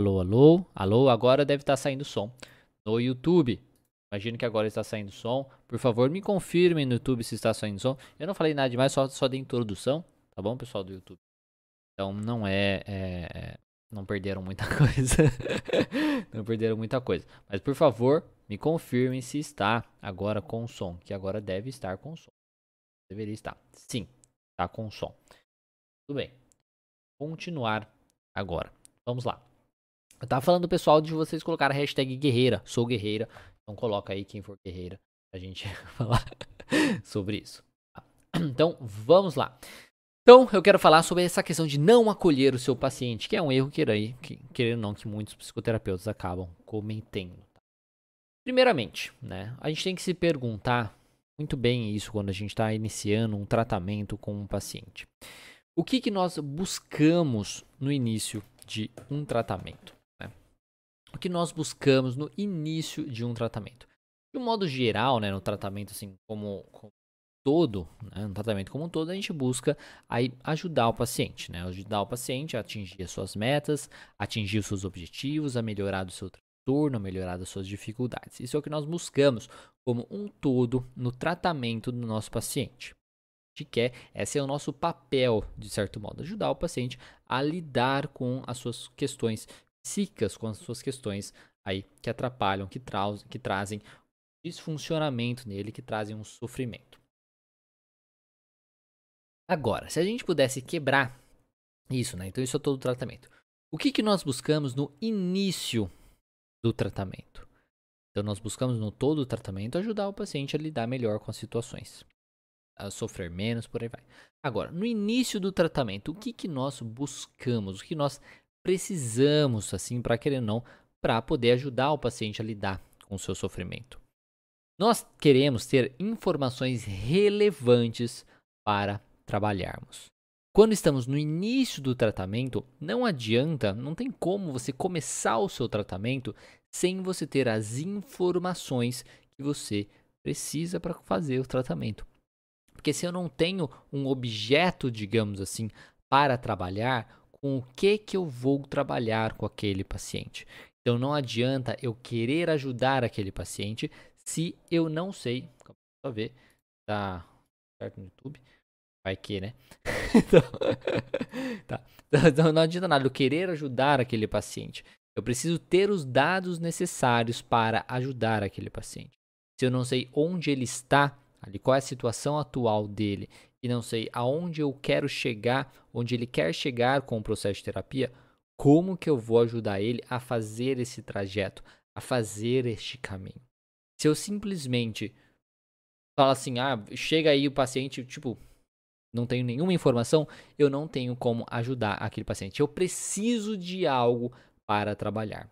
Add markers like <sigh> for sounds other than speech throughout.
Alô, alô, alô, agora deve estar saindo som no YouTube. Imagino que agora está saindo som. Por favor, me confirmem no YouTube se está saindo som. Eu não falei nada demais, só, só de introdução, tá bom, pessoal do YouTube? Então não é, é, é não perderam muita <laughs> coisa. não perderam muita coisa. Mas por favor, me confirmem se está agora com som, que agora deve estar com som. Deveria estar. Sim, está com som. Tudo bem. Continuar agora. Vamos lá. Eu tava falando pessoal de vocês colocar a hashtag guerreira, sou guerreira. Então coloca aí quem for guerreira pra gente <laughs> falar sobre isso. Tá? <clears throat> Então, vamos lá. Então, eu quero falar sobre essa questão de não acolher o seu paciente, que é um erro que, que querendo não, que muitos psicoterapeutas acabam cometendo. Tá? Primeiramente, né, a gente tem que se perguntar muito bem isso quando a gente está iniciando um tratamento com um paciente. O que, que nós buscamos no início de um tratamento? O que nós buscamos no início de um tratamento. De um modo geral, né, no tratamento assim como, como todo, né, no tratamento como um todo, a gente busca aí ajudar o paciente, né, ajudar o paciente a atingir as suas metas, atingir os seus objetivos, a melhorar o seu transtorno, a melhorar as suas dificuldades. Isso é o que nós buscamos como um todo no tratamento do nosso paciente. Quer, esse é o nosso papel, de certo modo, ajudar o paciente a lidar com as suas questões psíquicas com as suas questões aí que atrapalham, que, tra que trazem disfuncionamento nele, que trazem um sofrimento. Agora, se a gente pudesse quebrar isso, né? Então isso é todo o tratamento. O que, que nós buscamos no início do tratamento? Então nós buscamos no todo o tratamento ajudar o paciente a lidar melhor com as situações, a sofrer menos, por aí vai. Agora, no início do tratamento, o que, que nós buscamos? O que nós precisamos, assim, para querer ou não, para poder ajudar o paciente a lidar com o seu sofrimento. Nós queremos ter informações relevantes para trabalharmos. Quando estamos no início do tratamento, não adianta, não tem como você começar o seu tratamento sem você ter as informações que você precisa para fazer o tratamento. Porque se eu não tenho um objeto, digamos assim, para trabalhar, com o que que eu vou trabalhar com aquele paciente. Então não adianta eu querer ajudar aquele paciente se eu não sei. Só ver, tá certo no YouTube. Vai que, né? <laughs> então, tá. então não adianta nada eu querer ajudar aquele paciente. Eu preciso ter os dados necessários para ajudar aquele paciente. Se eu não sei onde ele está, ali qual é a situação atual dele e não sei aonde eu quero chegar, onde ele quer chegar com o processo de terapia, como que eu vou ajudar ele a fazer esse trajeto, a fazer este caminho? Se eu simplesmente falo assim, ah, chega aí o paciente, tipo, não tenho nenhuma informação, eu não tenho como ajudar aquele paciente. Eu preciso de algo para trabalhar.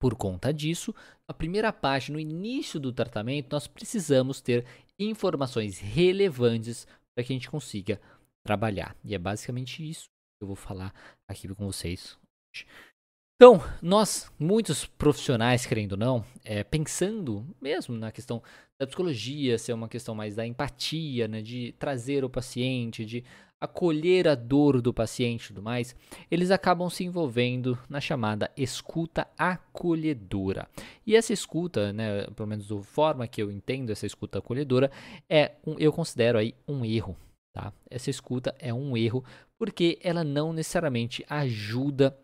Por conta disso, na primeira parte, no início do tratamento, nós precisamos ter informações relevantes para que a gente consiga trabalhar. E é basicamente isso que eu vou falar aqui com vocês hoje. Então, nós, muitos profissionais, querendo ou não, é, pensando mesmo na questão da psicologia, ser uma questão mais da empatia, né, de trazer o paciente, de acolher a dor do paciente e tudo mais, eles acabam se envolvendo na chamada escuta acolhedora. E essa escuta, né, pelo menos da forma que eu entendo essa escuta acolhedora, é um, eu considero aí um erro. Tá? Essa escuta é um erro porque ela não necessariamente ajuda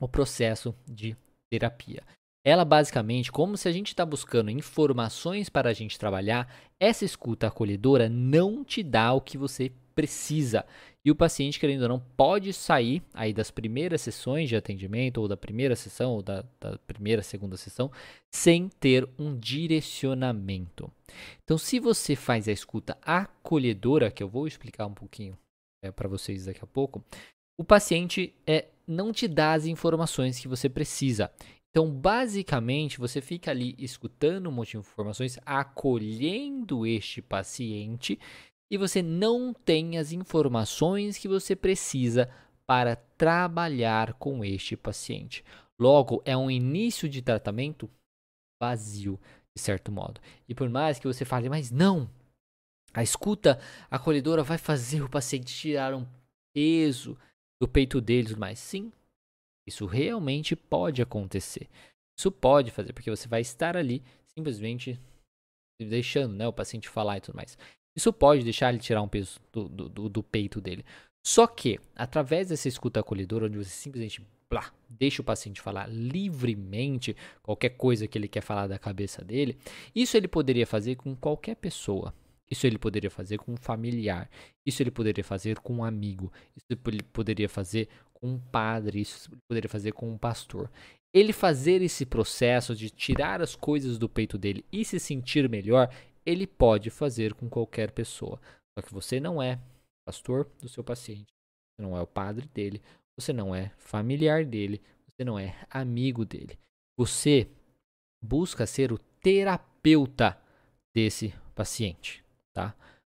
o processo de terapia. Ela basicamente, como se a gente está buscando informações para a gente trabalhar, essa escuta acolhedora não te dá o que você precisa. E o paciente, querendo ou não, pode sair aí das primeiras sessões de atendimento, ou da primeira sessão, ou da, da primeira, segunda sessão, sem ter um direcionamento. Então, se você faz a escuta acolhedora, que eu vou explicar um pouquinho é, para vocês daqui a pouco, o paciente é, não te dá as informações que você precisa. Então, basicamente, você fica ali escutando um monte de informações, acolhendo este paciente e você não tem as informações que você precisa para trabalhar com este paciente. Logo, é um início de tratamento vazio, de certo modo. E por mais que você fale, mas não, a escuta acolhedora vai fazer o paciente tirar um peso do peito dele, mas sim, Isso realmente pode acontecer. Isso pode fazer, porque você vai estar ali simplesmente deixando né, o paciente falar e tudo mais. Isso pode deixar ele tirar um peso do, do, do peito dele. Só que, através dessa escuta acolhedora, onde você simplesmente blá, deixa o paciente falar livremente qualquer coisa que ele quer falar da cabeça dele, isso ele poderia fazer com qualquer pessoa. Isso ele poderia fazer com um familiar. Isso ele poderia fazer com um amigo. Isso ele poderia fazer com um padre. Isso ele poderia fazer com um pastor. Ele fazer esse processo de tirar as coisas do peito dele e se sentir melhor, ele pode fazer com qualquer pessoa. Só que você não é pastor do seu paciente, você não é o padre dele, você não é familiar dele, você não é amigo dele. Você busca ser o terapeuta desse paciente tá?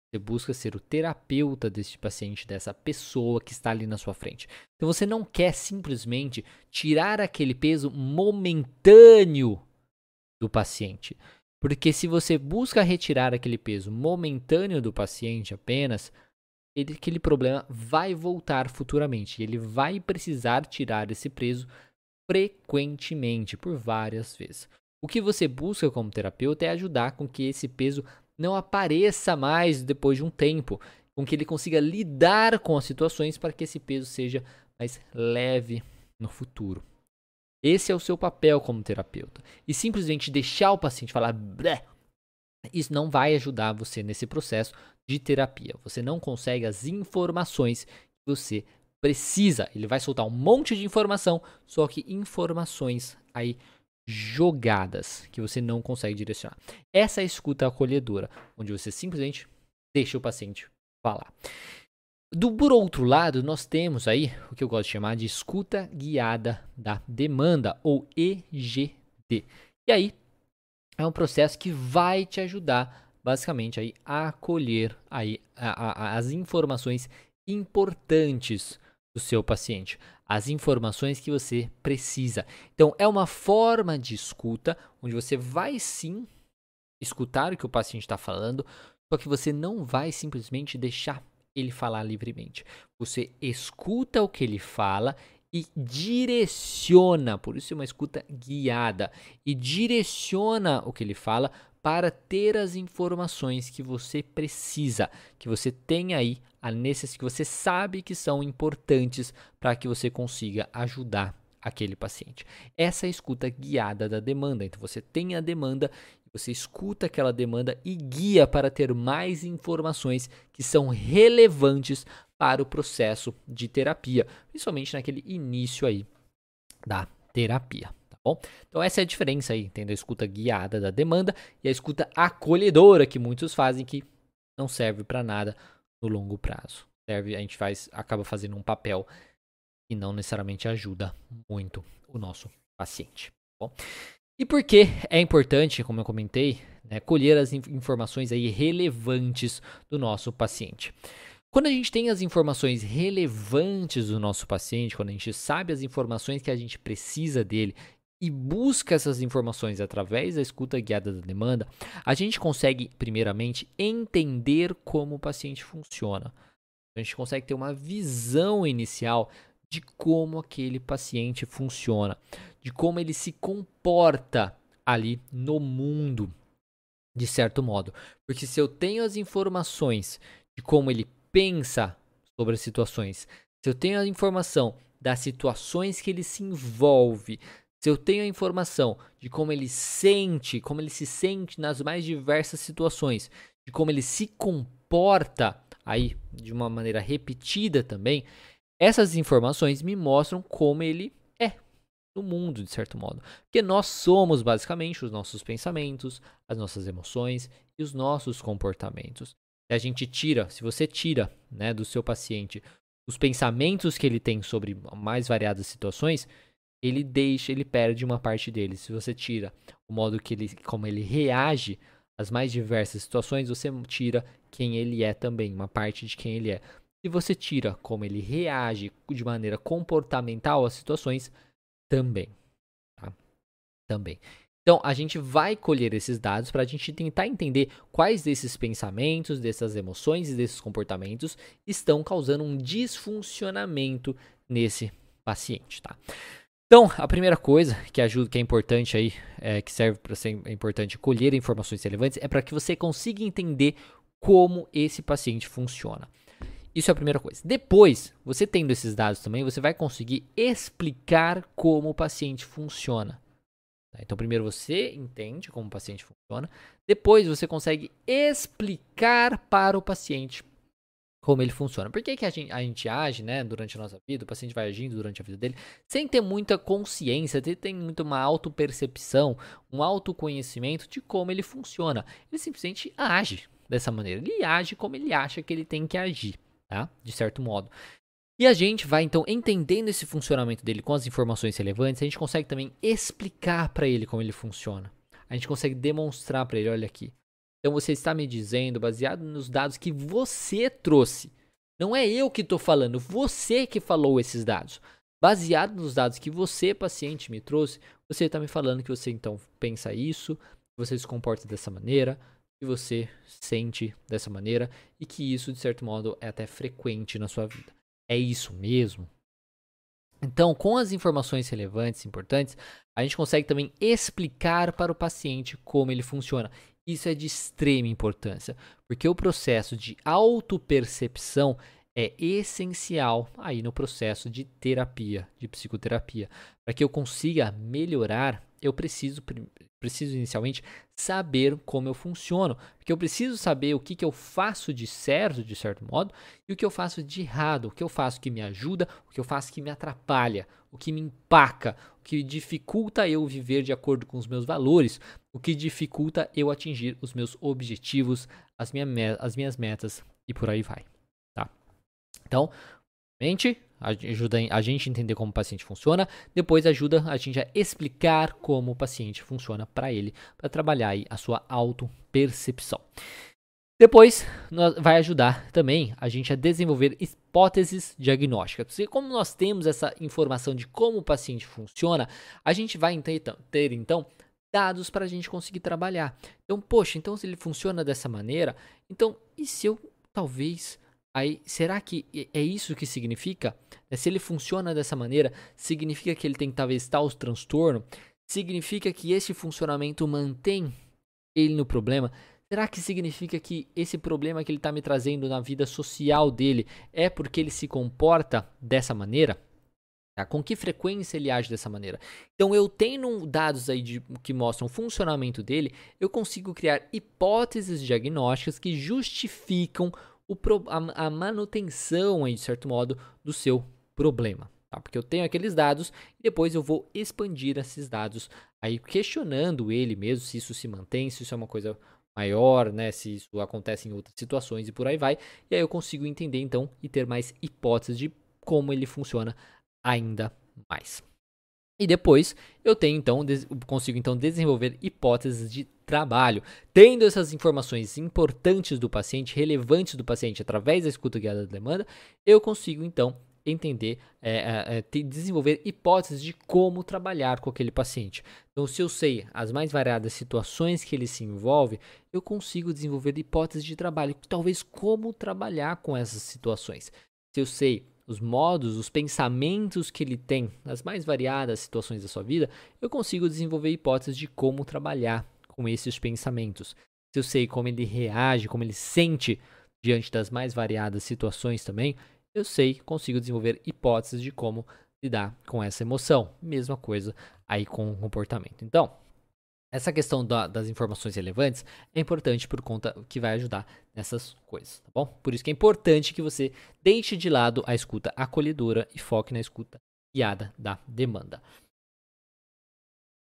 Você busca ser o terapeuta desse paciente, dessa pessoa que está ali na sua frente. Então você não quer simplesmente tirar aquele peso momentâneo do paciente. Porque se você busca retirar aquele peso momentâneo do paciente apenas, ele, aquele problema vai voltar futuramente. Ele vai precisar tirar esse peso frequentemente, por várias vezes. O que você busca como terapeuta é ajudar com que esse peso não apareça mais depois de um tempo, com que ele consiga lidar com as situações para que esse peso seja mais leve no futuro. Esse é o seu papel como terapeuta. E simplesmente deixar o paciente falar Bleh! isso não vai ajudar você nesse processo de terapia. Você não consegue as informações que você precisa. Ele vai soltar um monte de informação, só que informações aí jogadas que você não consegue direcionar. Essa é a escuta acolhedora, onde você simplesmente deixa o paciente falar. Do por outro lado, nós temos aí o que eu gosto de chamar de escuta guiada da demanda ou EGD. E aí é um processo que vai te ajudar basicamente aí a acolher aí a, a, as informações importantes do seu paciente, as informações que você precisa. Então, é uma forma de escuta onde você vai sim escutar o que o paciente está falando, só que você não vai simplesmente deixar ele falar livremente. Você escuta o que ele fala e direciona, por isso é uma escuta guiada, e direciona o que ele fala para ter as informações que você precisa, que você tem aí a necessidade, que você sabe que são importantes para que você consiga ajudar aquele paciente. Essa é a escuta guiada da demanda. Então você tem a demanda, você escuta aquela demanda e guia para ter mais informações que são relevantes para o processo de terapia, principalmente naquele início aí da terapia bom? Então essa é a diferença aí, entendeu? A escuta guiada da demanda e a escuta acolhedora que muitos fazem que não serve para nada no longo prazo. Serve, a gente faz, acaba fazendo um papel que não necessariamente ajuda muito o nosso paciente. Tá bom? E por que é importante, como eu comentei, né, colher as informações aí relevantes do nosso paciente? Quando a gente tem as informações relevantes do nosso paciente, quando a gente sabe as informações que a gente precisa dele e busca essas informações através da escuta guiada da demanda, a gente consegue, primeiramente, entender como o paciente funciona. A gente consegue ter uma visão inicial de como aquele paciente funciona, de como ele se comporta ali no mundo, de certo modo. Porque se eu tenho as informações de como ele pensa sobre as situações, se eu tenho a informação das situações que ele se envolve, se eu tenho a informação de como ele sente, como ele se sente nas mais diversas situações, de como ele se comporta aí de uma maneira repetida também, essas informações me mostram como ele é no mundo, de certo modo. Porque nós somos basicamente os nossos pensamentos, as nossas emoções e os nossos comportamentos. Se a gente tira, se você tira né, do seu paciente os pensamentos que ele tem sobre mais variadas situações, ele deixa, ele perde uma parte dele. Se você tira o modo que ele, como ele reage às mais diversas situações, você tira quem ele é também, uma parte de quem ele é. Se você tira como ele reage de maneira comportamental às situações, também. Tá? Também. Então, a gente vai colher esses dados para a gente tentar entender quais desses pensamentos, dessas emoções e desses comportamentos estão causando um disfuncionamento nesse paciente, tá? Então, a primeira coisa que ajuda, que é importante aí, é, que serve para ser importante colher informações relevantes, é para que você consiga entender como esse paciente funciona. Isso é a primeira coisa. Depois, você tendo esses dados também, você vai conseguir explicar como o paciente funciona. Tá? Então, primeiro você entende como o paciente funciona, depois você consegue explicar para o paciente como ele funciona. Por que, que a, gente, a gente age né, durante a nossa vida, o paciente vai agindo durante a vida dele, sem ter muita consciência, ter, ter muito uma autopercepção, um autoconhecimento de como ele funciona. Ele simplesmente age dessa maneira. Ele age como ele acha que ele tem que agir, tá? De certo modo. E a gente vai então entendendo esse funcionamento dele com as informações relevantes, a gente consegue também explicar para ele como ele funciona. A gente consegue demonstrar para ele, olha aqui. Então você está me dizendo, baseado nos dados que você trouxe. Não é eu que estou falando, você que falou esses dados. Baseado nos dados que você, paciente, me trouxe, você está me falando que você então pensa isso, você se comporta dessa maneira, que você sente dessa maneira e que isso, de certo modo, é até frequente na sua vida. É isso mesmo? Então, com as informações relevantes, importantes, a gente consegue também explicar para o paciente como ele funciona. Isso é de extrema importância, porque o processo de autopercepção é essencial aí no processo de terapia, de psicoterapia. Para que eu consiga melhorar, eu preciso preciso inicialmente saber como eu funciono, porque eu preciso saber o que, que eu faço de certo, de certo modo, e o que eu faço de errado, o que eu faço que me ajuda, o que eu faço que me atrapalha, o que me empaca, o que dificulta eu viver de acordo com os meus valores, o que dificulta eu atingir os meus objetivos, as, minha, as minhas metas e por aí vai. Tá? Então, mente, ajuda a gente a entender como o paciente funciona, depois ajuda a gente a explicar como o paciente funciona para ele, para trabalhar aí a sua auto-percepção. Depois, vai ajudar também a gente a desenvolver hipóteses diagnósticas. Porque como nós temos essa informação de como o paciente funciona, a gente vai ter, ter então dados para a gente conseguir trabalhar. Então, poxa, então se ele funciona dessa maneira, então e se eu talvez Aí, será que é isso que significa? É, se ele funciona dessa maneira, significa que ele tem talvez tal transtorno? Significa que esse funcionamento mantém ele no problema? Será que significa que esse problema que ele está me trazendo na vida social dele é porque ele se comporta dessa maneira? Tá? Com que frequência ele age dessa maneira? Então, eu tendo dados aí de, que mostram o funcionamento dele, eu consigo criar hipóteses diagnósticas que justificam o pro, a, a, manutenção, de certo modo, do seu problema. Tá? Porque eu tenho aqueles dados e depois eu vou expandir esses dados, aí questionando ele mesmo se isso se mantém, se isso é uma coisa maior, né? Se isso acontece em outras situações e por aí vai. E aí eu consigo entender então e ter mais hipóteses de como ele funciona ainda mais. E depois eu tenho então consigo então desenvolver hipóteses de trabalho. Tendo essas informações importantes do paciente, relevantes do paciente através da escuta guiada da demanda, eu consigo então entender, é, é, desenvolver hipóteses de como trabalhar com aquele paciente. Então, se eu sei as mais variadas situações que ele se envolve, eu consigo desenvolver hipóteses de trabalho, talvez como trabalhar com essas situações. Se eu sei os modos, os pensamentos que ele tem nas mais variadas situações da sua vida, eu consigo desenvolver hipóteses de como trabalhar com esses pensamentos. Se eu sei como ele reage, como ele sente diante das mais variadas situações também, eu sei, consigo desenvolver hipóteses de como lidar com essa emoção. Mesma coisa aí com o comportamento. Então, essa questão da, das informações relevantes é importante por conta que vai ajudar nessas coisas, tá bom? Por isso que é importante que você deixe de lado a escuta acolhedora e foque na escuta guiada da demanda.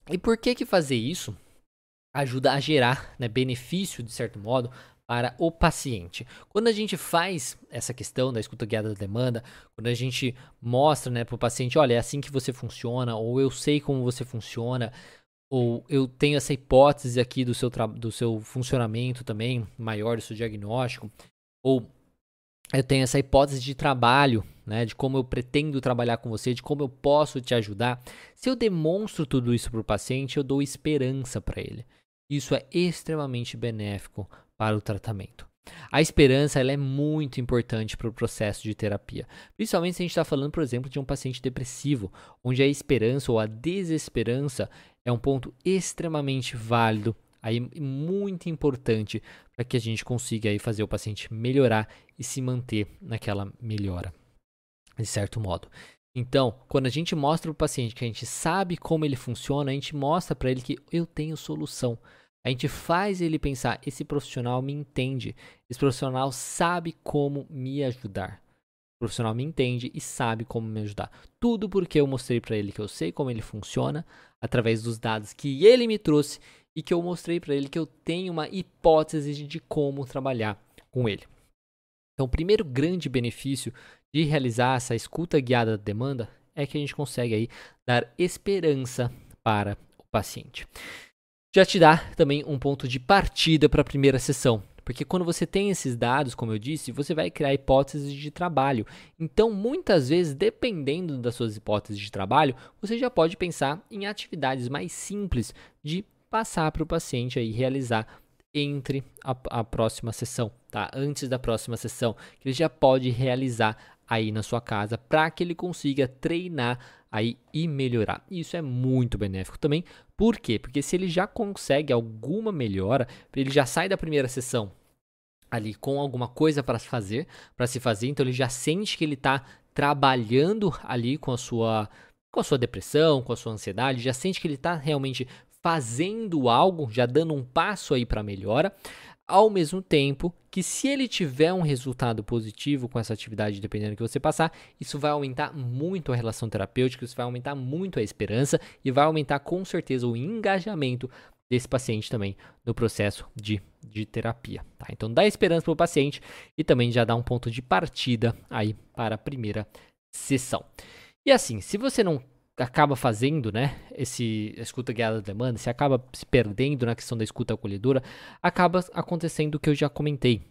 E por que que fazer isso ajuda a gerar né, benefício, de certo modo, para o paciente. Quando a gente faz essa questão da escuta guiada da demanda, quando a gente mostra né, para o paciente, olha, é assim que você funciona, ou eu sei como você funciona, ou eu tenho essa hipótese aqui do seu, do seu funcionamento também maior, do seu diagnóstico, ou eu tenho essa hipótese de trabalho, né, de como eu pretendo trabalhar com você, de como eu posso te ajudar. Se eu demonstro tudo isso para o paciente, eu dou esperança para ele. Isso é extremamente benéfico para o tratamento. A esperança ela é muito importante para o processo de terapia, principalmente se a gente está falando, por exemplo, de um paciente depressivo, onde a esperança ou a desesperança é um ponto extremamente válido, aí muito importante para que a gente consiga aí fazer o paciente melhorar e se manter naquela melhora, de certo modo. Então, quando a gente mostra para o paciente que a gente sabe como ele funciona, a gente mostra para ele que eu tenho solução. A gente faz ele pensar: esse profissional me entende, esse profissional sabe como me ajudar. O profissional me entende e sabe como me ajudar. Tudo porque eu mostrei para ele que eu sei como ele funciona através dos dados que ele me trouxe e que eu mostrei para ele que eu tenho uma hipótese de como trabalhar com ele. Então, o primeiro grande benefício de realizar essa escuta guiada da demanda é que a gente consegue aí dar esperança para o paciente já te dá também um ponto de partida para a primeira sessão. Porque quando você tem esses dados, como eu disse, você vai criar hipóteses de trabalho. Então, muitas vezes, dependendo das suas hipóteses de trabalho, você já pode pensar em atividades mais simples de passar para o paciente aí realizar entre a, a, próxima sessão, tá? Antes da próxima sessão, que ele já pode realizar aí na sua casa para que ele consiga treinar aí e melhorar. Isso é muito benéfico também. Por quê? Porque se ele já consegue alguma melhora, ele já sai da primeira sessão ali com alguma coisa para fazer, para se fazer, então ele já sente que ele está trabalhando ali com a sua com a sua depressão, com a sua ansiedade, já sente que ele está realmente fazendo algo, já dando um passo aí para melhora ao mesmo tempo que se ele tiver um resultado positivo com essa atividade, dependendo do que você passar, isso vai aumentar muito a relação terapêutica, isso vai aumentar muito a esperança e vai aumentar com certeza o engajamento desse paciente também no processo de, de terapia. Tá? Então dá esperança para o paciente e também já dá um ponto de partida aí para a primeira sessão. E assim, se você não acaba fazendo, né, esse escuta guiada da demanda, se acaba se perdendo na questão da escuta acolhedora, acaba acontecendo o que eu já comentei.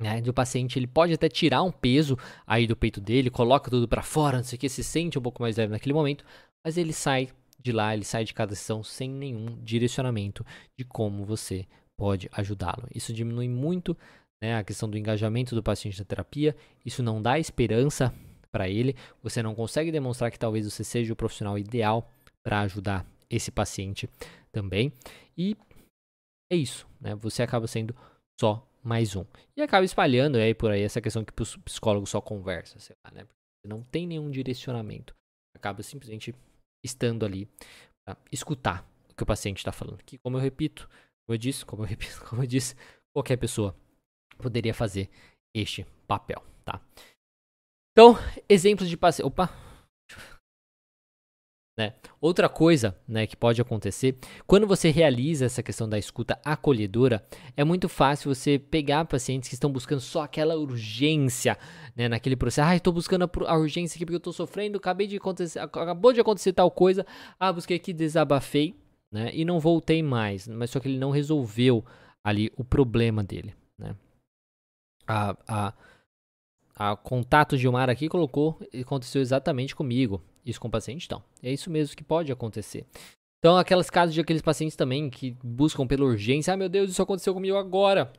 Né, o paciente ele pode até tirar um peso aí do peito dele, coloca tudo para fora, não sei o que, se sente um pouco mais leve naquele momento, mas ele sai de lá, ele sai de cada sessão sem nenhum direcionamento de como você pode ajudá-lo. Isso diminui muito né, a questão do engajamento do paciente na terapia, isso não dá esperança para ele, você não consegue demonstrar que talvez você seja o profissional ideal para ajudar esse paciente também. E é isso, né? Você acaba sendo só mais um. E acaba espalhando aí por aí essa questão que o psicólogo só conversa, sei lá, né? Não tem nenhum direcionamento. Acaba simplesmente estando ali para escutar o que o paciente está falando. Que, como eu repito, como eu disse, como eu repito, <laughs> como eu disse, qualquer pessoa poderia fazer este papel, tá? Então, exemplos de paciente. Opa! Né? Outra coisa né, que pode acontecer, quando você realiza essa questão da escuta acolhedora, é muito fácil você pegar pacientes que estão buscando só aquela urgência né, naquele processo. Ah, estou buscando a, urgência aqui porque eu estou sofrendo, acabei de acontecer, acabou de acontecer tal coisa. Ah, busquei aqui, desabafei né, e não voltei mais. Mas só que ele não resolveu ali o problema dele. Né? A, a, a contato Gilmar aqui colocou e aconteceu exatamente comigo. Isso com o paciente, então. É isso mesmo que pode acontecer. Então, aquelas casos de aqueles pacientes também que buscam pela urgência. Ah, meu Deus, isso aconteceu comigo agora.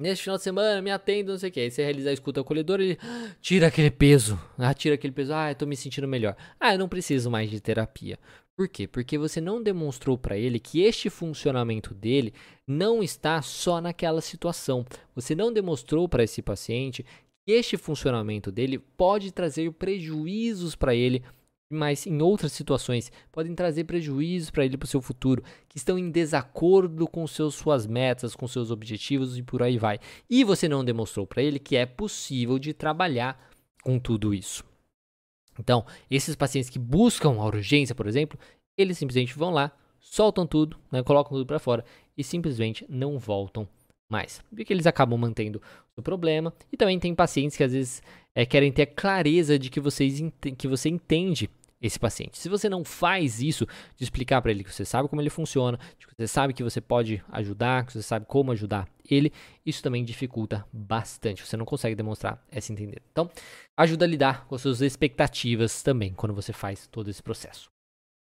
Neste final de semana, me atendo, não sei o que. Aí você realiza a escuta acolhedora, ele tira aquele peso. Ah, tira aquele peso. Ah, eu tô me sentindo melhor. Ah, eu não preciso mais de terapia. Por quê? Porque você não demonstrou para ele que este funcionamento dele não está só naquela situação. Você não demonstrou para esse paciente este funcionamento dele pode trazer prejuízos para ele, mas em outras situações podem trazer prejuízos para ele para o seu futuro, que estão em desacordo com seus, suas metas, com seus objetivos e por aí vai. E você não demonstrou para ele que é possível de trabalhar com tudo isso. Então, esses pacientes que buscam a urgência, por exemplo, eles simplesmente vão lá, soltam tudo, né, colocam tudo para fora e simplesmente não voltam mais. Porque eles acabam mantendo o problema. E também tem pacientes que às vezes é, querem ter clareza de que, vocês que você entende esse paciente. Se você não faz isso, de explicar para ele que você sabe como ele funciona, que você sabe que você pode ajudar, que você sabe como ajudar ele, isso também dificulta bastante. Você não consegue demonstrar essa entender. Então, ajuda a lidar com as suas expectativas também quando você faz todo esse processo.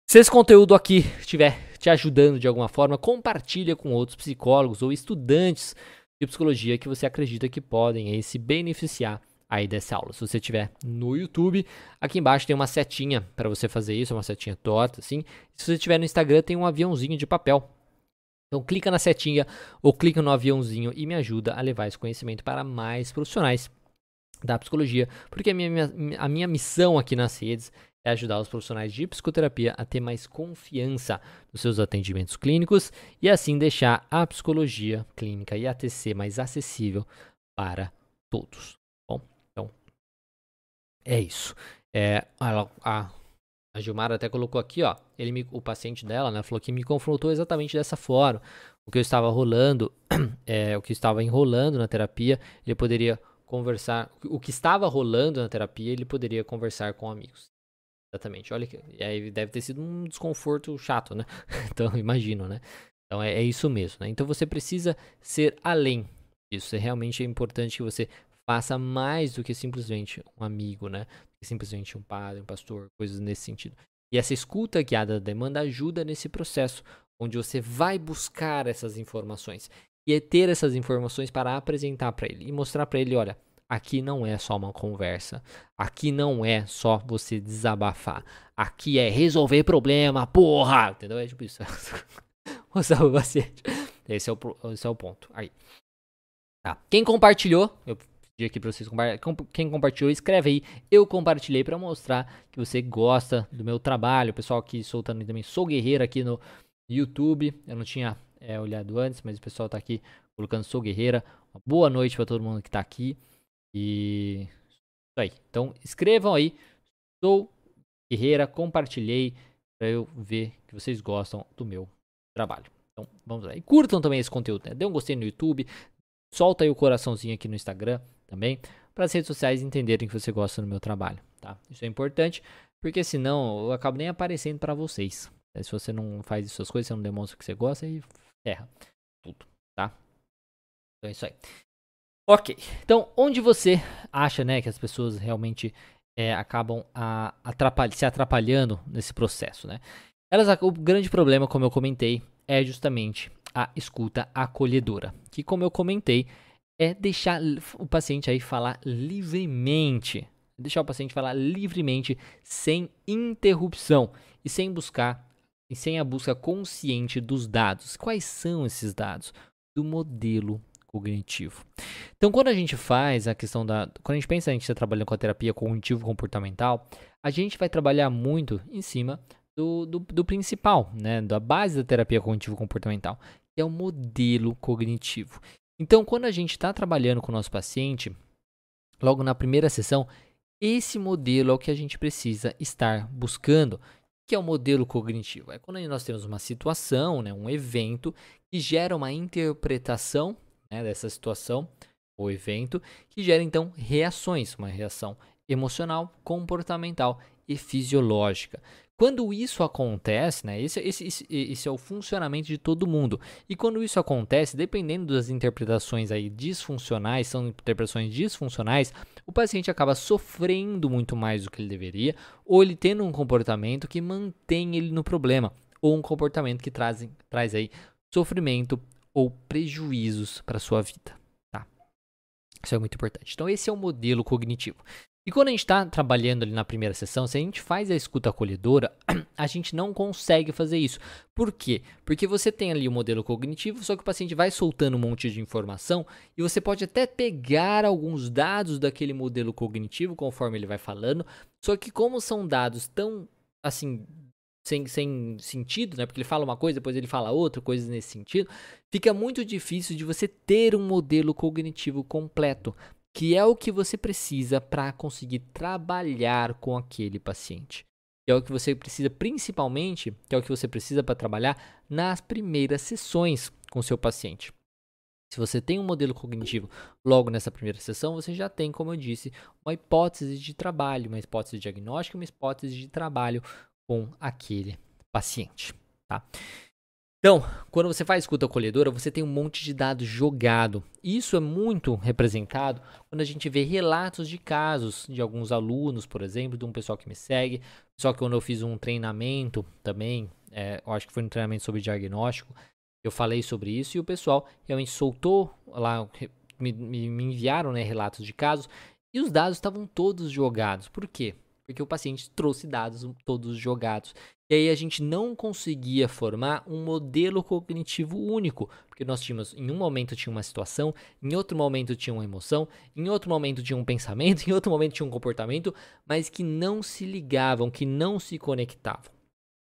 Se esse conteúdo aqui estiver te ajudando de alguma forma, compartilha com outros psicólogos ou estudantes de psicologia que você acredita que podem aí se beneficiar aí dessa aula. Se você estiver no YouTube, aqui embaixo tem uma setinha para você fazer isso, uma setinha torta, assim. Se você estiver no Instagram, tem um aviãozinho de papel. Então clica na setinha ou clica no aviãozinho e me ajuda a levar esse conhecimento para mais profissionais da psicologia, porque a minha, a minha missão aqui nas redes é ajudar os profissionais de psicoterapia a ter mais confiança nos seus atendimentos clínicos e assim deixar a psicologia clínica e a TC mais acessível para todos. Bom, então é isso. É, a, a, a Gilmar até colocou aqui, ó, ele me, o paciente dela, né, falou que me confrontou exatamente dessa forma. O que eu estava rolando, <clears throat> é, o que estava enrolando na terapia, ele poderia conversar, o que estava rolando na terapia, ele poderia conversar com amigos. Exatamente. Olha que. Aí deve ter sido um desconforto chato, né? <laughs> então, imagino, né? Então é, é, isso mesmo, né? Então você precisa ser além disso. É realmente é importante que você faça mais do que simplesmente um amigo, né? Simplesmente um padre, um pastor, coisas nesse sentido. E essa escuta guiada da demanda ajuda nesse processo, onde você vai buscar essas informações e é ter essas informações para apresentar para ele e mostrar para ele, olha, Aqui não é só uma conversa. Aqui não é só você desabafar. Aqui é resolver problema, porra! Entendeu? É tipo isso. <laughs> Mostrar o paciente. Esse é o, esse é o ponto. Aí. Tá. Quem compartilhou, eu pedi aqui pra vocês compartilhar. Quem compartilhou, escreve aí. Eu compartilhei para mostrar que você gosta do meu trabalho. O pessoal aqui soltando também. Sou guerreiro aqui no YouTube. Eu não tinha é, olhado antes, mas o pessoal tá aqui colocando Sou Guerreira. Boa noite para todo mundo que tá aqui. E isso aí. Então escrevam aí. Sou Guerreira, compartilhei para eu ver que vocês gostam do meu trabalho. Então vamos lá. E curtam também esse conteúdo, né? Dê um gostei no YouTube, solta aí o coraçãozinho aqui no Instagram também, para as redes sociais entenderem que você gosta do meu trabalho, tá? Isso é importante, porque senão eu acabo nem aparecendo para vocês. Se você não faz essas coisas, você não demonstra que você gosta e ferra tudo, tá? Então é isso aí. Ok, então onde você acha né, que as pessoas realmente é, acabam a, se atrapalhando nesse processo? Né? Elas, o grande problema, como eu comentei, é justamente a escuta acolhedora, que como eu comentei, é deixar o paciente aí falar livremente, deixar o paciente falar livremente, sem interrupção e sem buscar e sem a busca consciente dos dados. Quais são esses dados? Do modelo cognitivo. Então, quando a gente faz a questão da. Quando a gente pensa, a gente está trabalhando com a terapia cognitivo-comportamental, a gente vai trabalhar muito em cima do, do, do principal, né? Da base da terapia cognitivo-comportamental, que é o modelo cognitivo. Então, quando a gente está trabalhando com o nosso paciente, logo na primeira sessão, esse modelo é o que a gente precisa estar buscando, que é o modelo cognitivo. É quando nós temos uma situação, né, um evento que gera uma interpretação né, dessa situação ou evento, que gera então reações, uma reação emocional, comportamental e fisiológica. Quando isso acontece, né, esse, esse, esse, esse, é o funcionamento de todo mundo. E quando isso acontece, dependendo das interpretações aí disfuncionais, são interpretações disfuncionais, o paciente acaba sofrendo muito mais do que ele deveria, ou ele tendo um comportamento que mantém ele no problema, ou um comportamento que traz, traz aí sofrimento ou prejuízos para sua vida. Tá? Isso é muito importante. Então, esse é o modelo cognitivo. E quando a gente está trabalhando ali na primeira sessão, se a gente faz a escuta acolhedora, <clears throat> a gente não consegue fazer isso. Por quê? Porque você tem ali o modelo cognitivo, só que o paciente vai soltando um monte de informação e você pode até pegar alguns dados daquele modelo cognitivo conforme ele vai falando, só que como são dados tão assim sem, sem sentido, né? Porque ele fala uma coisa, depois ele fala outra, coisas nesse sentido. Fica muito difícil de você ter um modelo cognitivo completo, que é o que você precisa para conseguir trabalhar com aquele paciente. Que é o que você precisa, principalmente, que é o que você precisa para trabalhar nas primeiras sessões com seu paciente. Se você tem um modelo cognitivo logo nessa primeira sessão, você já tem, como eu disse, uma hipótese de trabalho, uma hipótese de diagnóstico, uma hipótese de trabalho com aquele paciente, tá? Então, quando você faz escuta acolhedora, você tem um monte de dados jogado. Isso é muito representado quando a gente vê relatos de casos de alguns alunos, por exemplo, de um pessoal que me segue. Só que quando eu fiz um treinamento também, é, eu acho que foi um treinamento sobre diagnóstico, Eu falei sobre isso e o pessoal realmente soltou lá, me, me, enviaram né, relatos de casos e os dados estavam todos jogados. Por quê? Porque o paciente trouxe dados todos jogados. E aí a gente não conseguia formar um modelo cognitivo único, porque nós tínhamos, em um momento tinha uma situação, em outro momento tinha uma emoção, em outro momento tinha um pensamento, <laughs> em outro momento tinha um comportamento, mas que não se ligavam, que não se conectavam.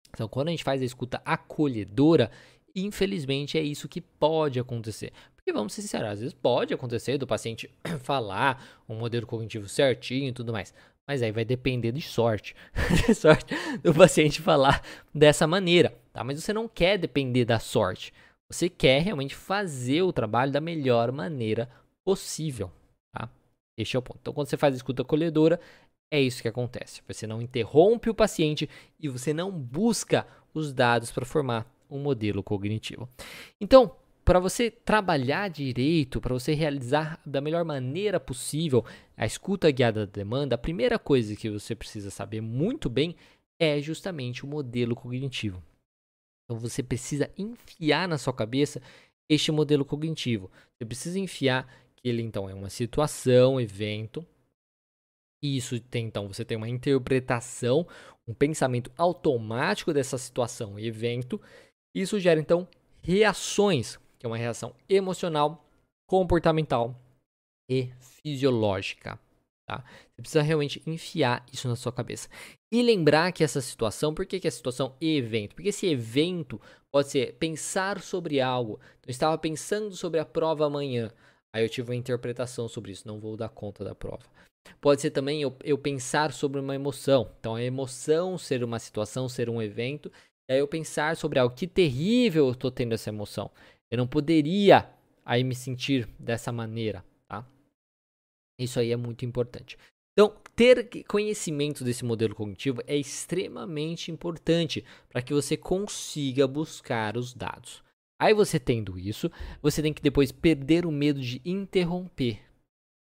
Então, quando a gente faz a escuta acolhedora, infelizmente é isso que pode acontecer. Porque vamos ser sinceros, às vezes pode acontecer do paciente <clears throat> falar um modelo cognitivo certinho e tudo mais. Mas aí vai depender de sorte. <laughs> de sorte do paciente falar dessa maneira, tá? Mas você não quer depender da sorte. Você quer realmente fazer o trabalho da melhor maneira possível, tá? Este é o ponto. Então, quando você faz a escuta acolhedora, é isso que acontece. Você não interrompe o paciente e você não busca os dados para formar um modelo cognitivo. Então, para você trabalhar direito, para você realizar da melhor maneira possível a escuta guiada da demanda, a primeira coisa que você precisa saber muito bem é justamente o modelo cognitivo. Então você precisa enfiar na sua cabeça este modelo cognitivo. Você precisa enfiar que ele então é uma situação, evento. E isso tem então você tem uma interpretação, um pensamento automático dessa situação, evento. Isso gera então reações que é uma reação emocional, comportamental e fisiológica. Tá? Você precisa realmente enfiar isso na sua cabeça. E lembrar que essa situação, por que, que é situação e evento? Porque esse evento pode ser pensar sobre algo. Então, eu estava pensando sobre a prova amanhã. Aí eu tive uma interpretação sobre isso, não vou dar conta da prova. Pode ser também eu, eu pensar sobre uma emoção. Então, a emoção ser uma situação, ser um evento. E aí eu pensar sobre algo. Que terrível eu estou tendo essa emoção. Eu não poderia aí me sentir dessa maneira, tá? Isso aí é muito importante. Então, ter conhecimento desse modelo cognitivo é extremamente importante para que você consiga buscar os dados. Aí você tendo isso, você tem que depois perder o medo de interromper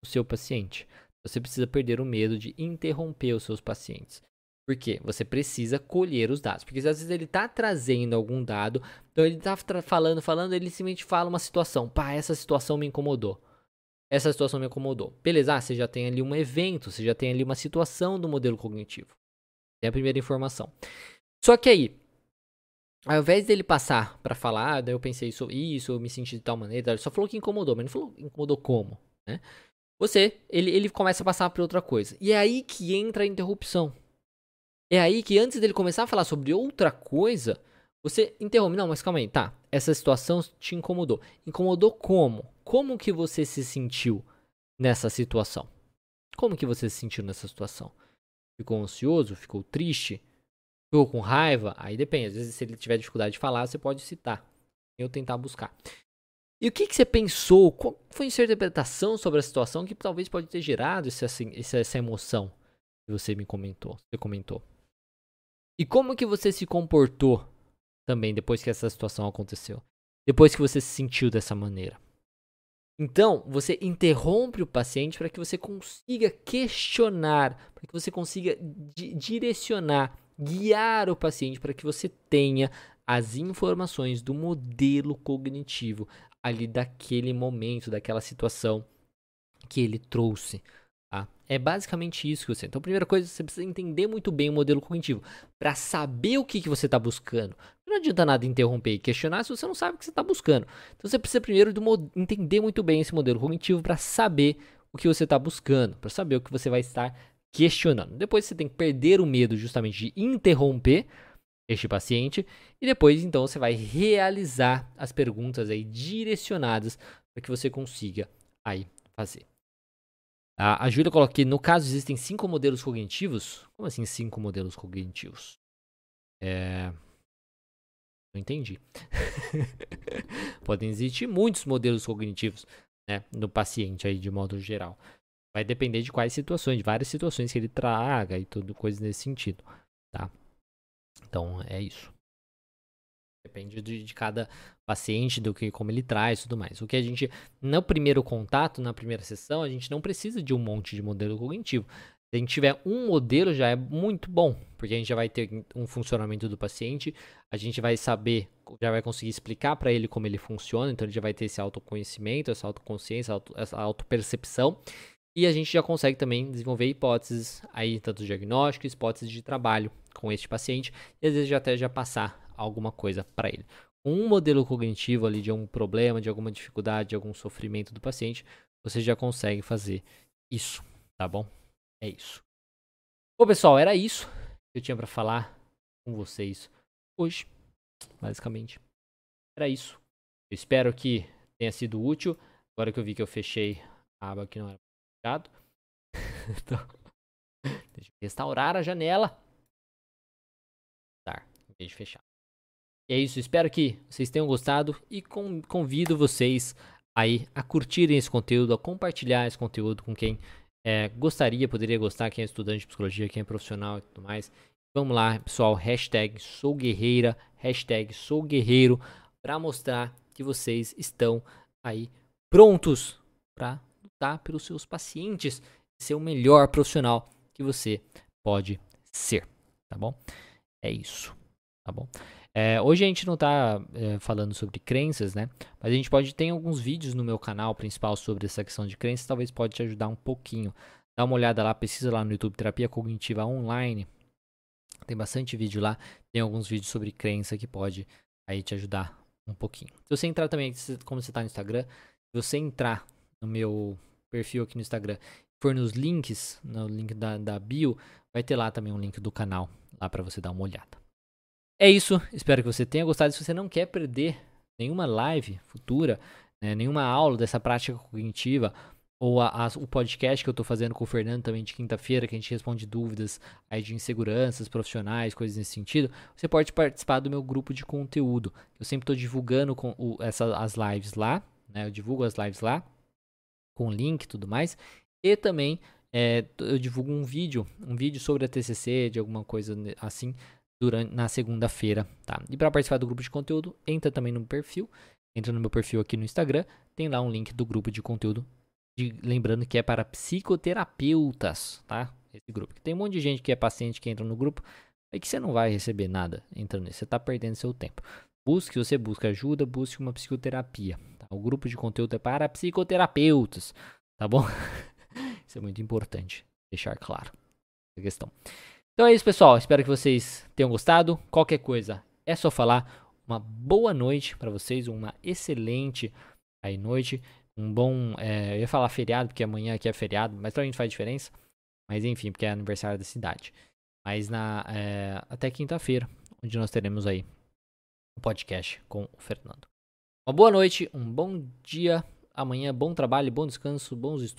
o seu paciente. Você precisa perder o medo de interromper os seus pacientes. Porque você precisa colher os dados. Porque às vezes ele está trazendo algum dado, então ele está falando, falando, ele simplesmente fala uma situação. Pá, essa situação me incomodou. Essa situação me incomodou. Beleza, ah, você já tem ali um evento, você já tem ali uma situação do modelo cognitivo. É a primeira informação. Só que aí, ao invés dele passar para falar, ah, daí eu pensei isso, isso, eu me senti de tal maneira, ele só falou que incomodou, mas não falou incomodou como, né? Você, ele, ele começa a passar para outra coisa. E é aí que entra a interrupção. É aí que antes dele começar a falar sobre outra coisa, você interrompe. Não, mas calma aí, tá. Essa situação te incomodou. Incomodou como? Como que você se sentiu nessa situação? Como que você se sentiu nessa situação? Ficou ansioso? Ficou triste? Ficou com raiva? Aí depende. Às vezes, se ele tiver dificuldade de falar, você pode citar. Eu tentar buscar. E o que, que você pensou? Qual foi a sua interpretação sobre a situação que talvez pode ter gerado essa, essa, essa emoção que você me comentou? Você comentou. E como que você se comportou também depois que essa situação aconteceu? Depois que você se sentiu dessa maneira? Então, você interrompe o paciente para que você consiga questionar, para que você consiga di direcionar, guiar o paciente para que você tenha as informações do modelo cognitivo ali daquele momento, daquela situação que ele trouxe. É basicamente isso que você. Então, primeira coisa, você precisa entender muito bem o modelo cognitivo para saber o que, que você está buscando. Não adianta nada interromper e questionar se você não sabe o que você está buscando. Então, você precisa primeiro entender muito bem esse modelo cognitivo para saber o que você está buscando, para saber o que você vai estar questionando. Depois, você tem que perder o medo justamente de interromper este paciente e depois, então, você vai realizar as perguntas aí direcionadas para que você consiga aí fazer. A, a Júlia coloca que, no caso, existem cinco modelos cognitivos. Como assim cinco modelos cognitivos? É... Não entendi. <laughs> Podem existir muitos modelos cognitivos né, no paciente aí, de modo geral. Vai depender de quais situações, de várias situações que ele traga e tudo, coisa nesse sentido, tá? Então, é isso. Depende de, de, cada paciente, do que como ele traz tudo mais. O que a gente, no primeiro contato, na primeira sessão, a gente não precisa de um monte de modelo cognitivo. Se a gente tiver um modelo, já é muito bom, porque a gente já vai ter um funcionamento do paciente, a gente vai saber, já vai conseguir explicar para ele como ele funciona, então ele já vai ter esse autoconhecimento, essa autoconsciência, essa autopercepção, e a gente já consegue também desenvolver hipóteses aí, tanto diagnósticos, hipóteses de trabalho com este paciente, e às vezes já até já passar alguma coisa para ele. Um modelo cognitivo ali de algum problema, de alguma dificuldade, de algum sofrimento do paciente, você já consegue fazer isso, tá bom? É isso. Bom, pessoal, era isso que eu tinha para falar com vocês hoje, basicamente. Era isso. Eu espero que tenha sido útil. Agora que eu vi que eu fechei a aba que não era fechado. <laughs> então, deixa eu restaurar a janela. Tá, em vez de fechar. E é isso, espero que vocês tenham gostado e convido vocês aí a curtirem esse conteúdo, a compartilhar esse conteúdo com quem é, gostaria, poderia gostar, quem é estudante de psicologia, quem é profissional e tudo mais. Vamos lá, pessoal, hashtag sou guerreira, hashtag sou guerreiro, para mostrar que vocês estão aí prontos para lutar pelos seus pacientes e ser o melhor profissional que você pode ser, tá bom? É isso, tá bom? É, hoje a gente não está é, falando sobre crenças, né? Mas a gente pode ter alguns vídeos no meu canal principal sobre essa questão de crenças, talvez pode te ajudar um pouquinho. Dá uma olhada lá, pesquisa lá no YouTube Terapia Cognitiva Online. Tem bastante vídeo lá, tem alguns vídeos sobre crença que pode aí te ajudar um pouquinho. Se você entrar também, como você está no Instagram, se você entrar no meu perfil aqui no Instagram, for nos links, no link da, da bio, vai ter lá também um link do canal lá para você dar uma olhada. É isso, espero que você tenha gostado. Se você não quer perder nenhuma live futura, né, nenhuma aula dessa prática cognitiva, ou a, a, o podcast que eu estou fazendo com o Fernando também de quinta-feira, que a gente responde dúvidas aí de inseguranças profissionais, coisas nesse sentido, você pode participar do meu grupo de conteúdo. Eu sempre estou divulgando com o, essa, as lives lá, né? Eu divulgo as lives lá, com link e tudo mais. E também é, eu divulgo um vídeo, um vídeo sobre a TCC, de alguma coisa assim, durante, na segunda-feira, tá? E para participar do grupo de conteúdo, entra também no perfil, entra no meu perfil aqui no Instagram, tem lá um link do grupo de conteúdo, de, lembrando que é para psicoterapeutas, tá? Esse grupo. Tem um monte de gente que é paciente que entra no grupo, é que você não vai receber nada entrando nisso, você está perdendo seu tempo. Busque, você busca ajuda, busque uma psicoterapia. Tá? O grupo de conteúdo é para psicoterapeutas, tá bom? <laughs> Isso é muito importante deixar claro a questão. Então é isso, pessoal. Espero que vocês tenham gostado. Qualquer coisa é só falar. Uma boa noite para vocês, uma excelente aí noite, um bom, é, eu ia falar feriado porque amanhã aqui é feriado, mas pra gente faz diferença. Mas enfim, porque é aniversário da cidade. Mas na é, até quinta-feira, onde nós teremos aí um podcast com o Fernando. Uma boa noite, um bom dia, amanhã bom trabalho, bom descanso, bons estudos.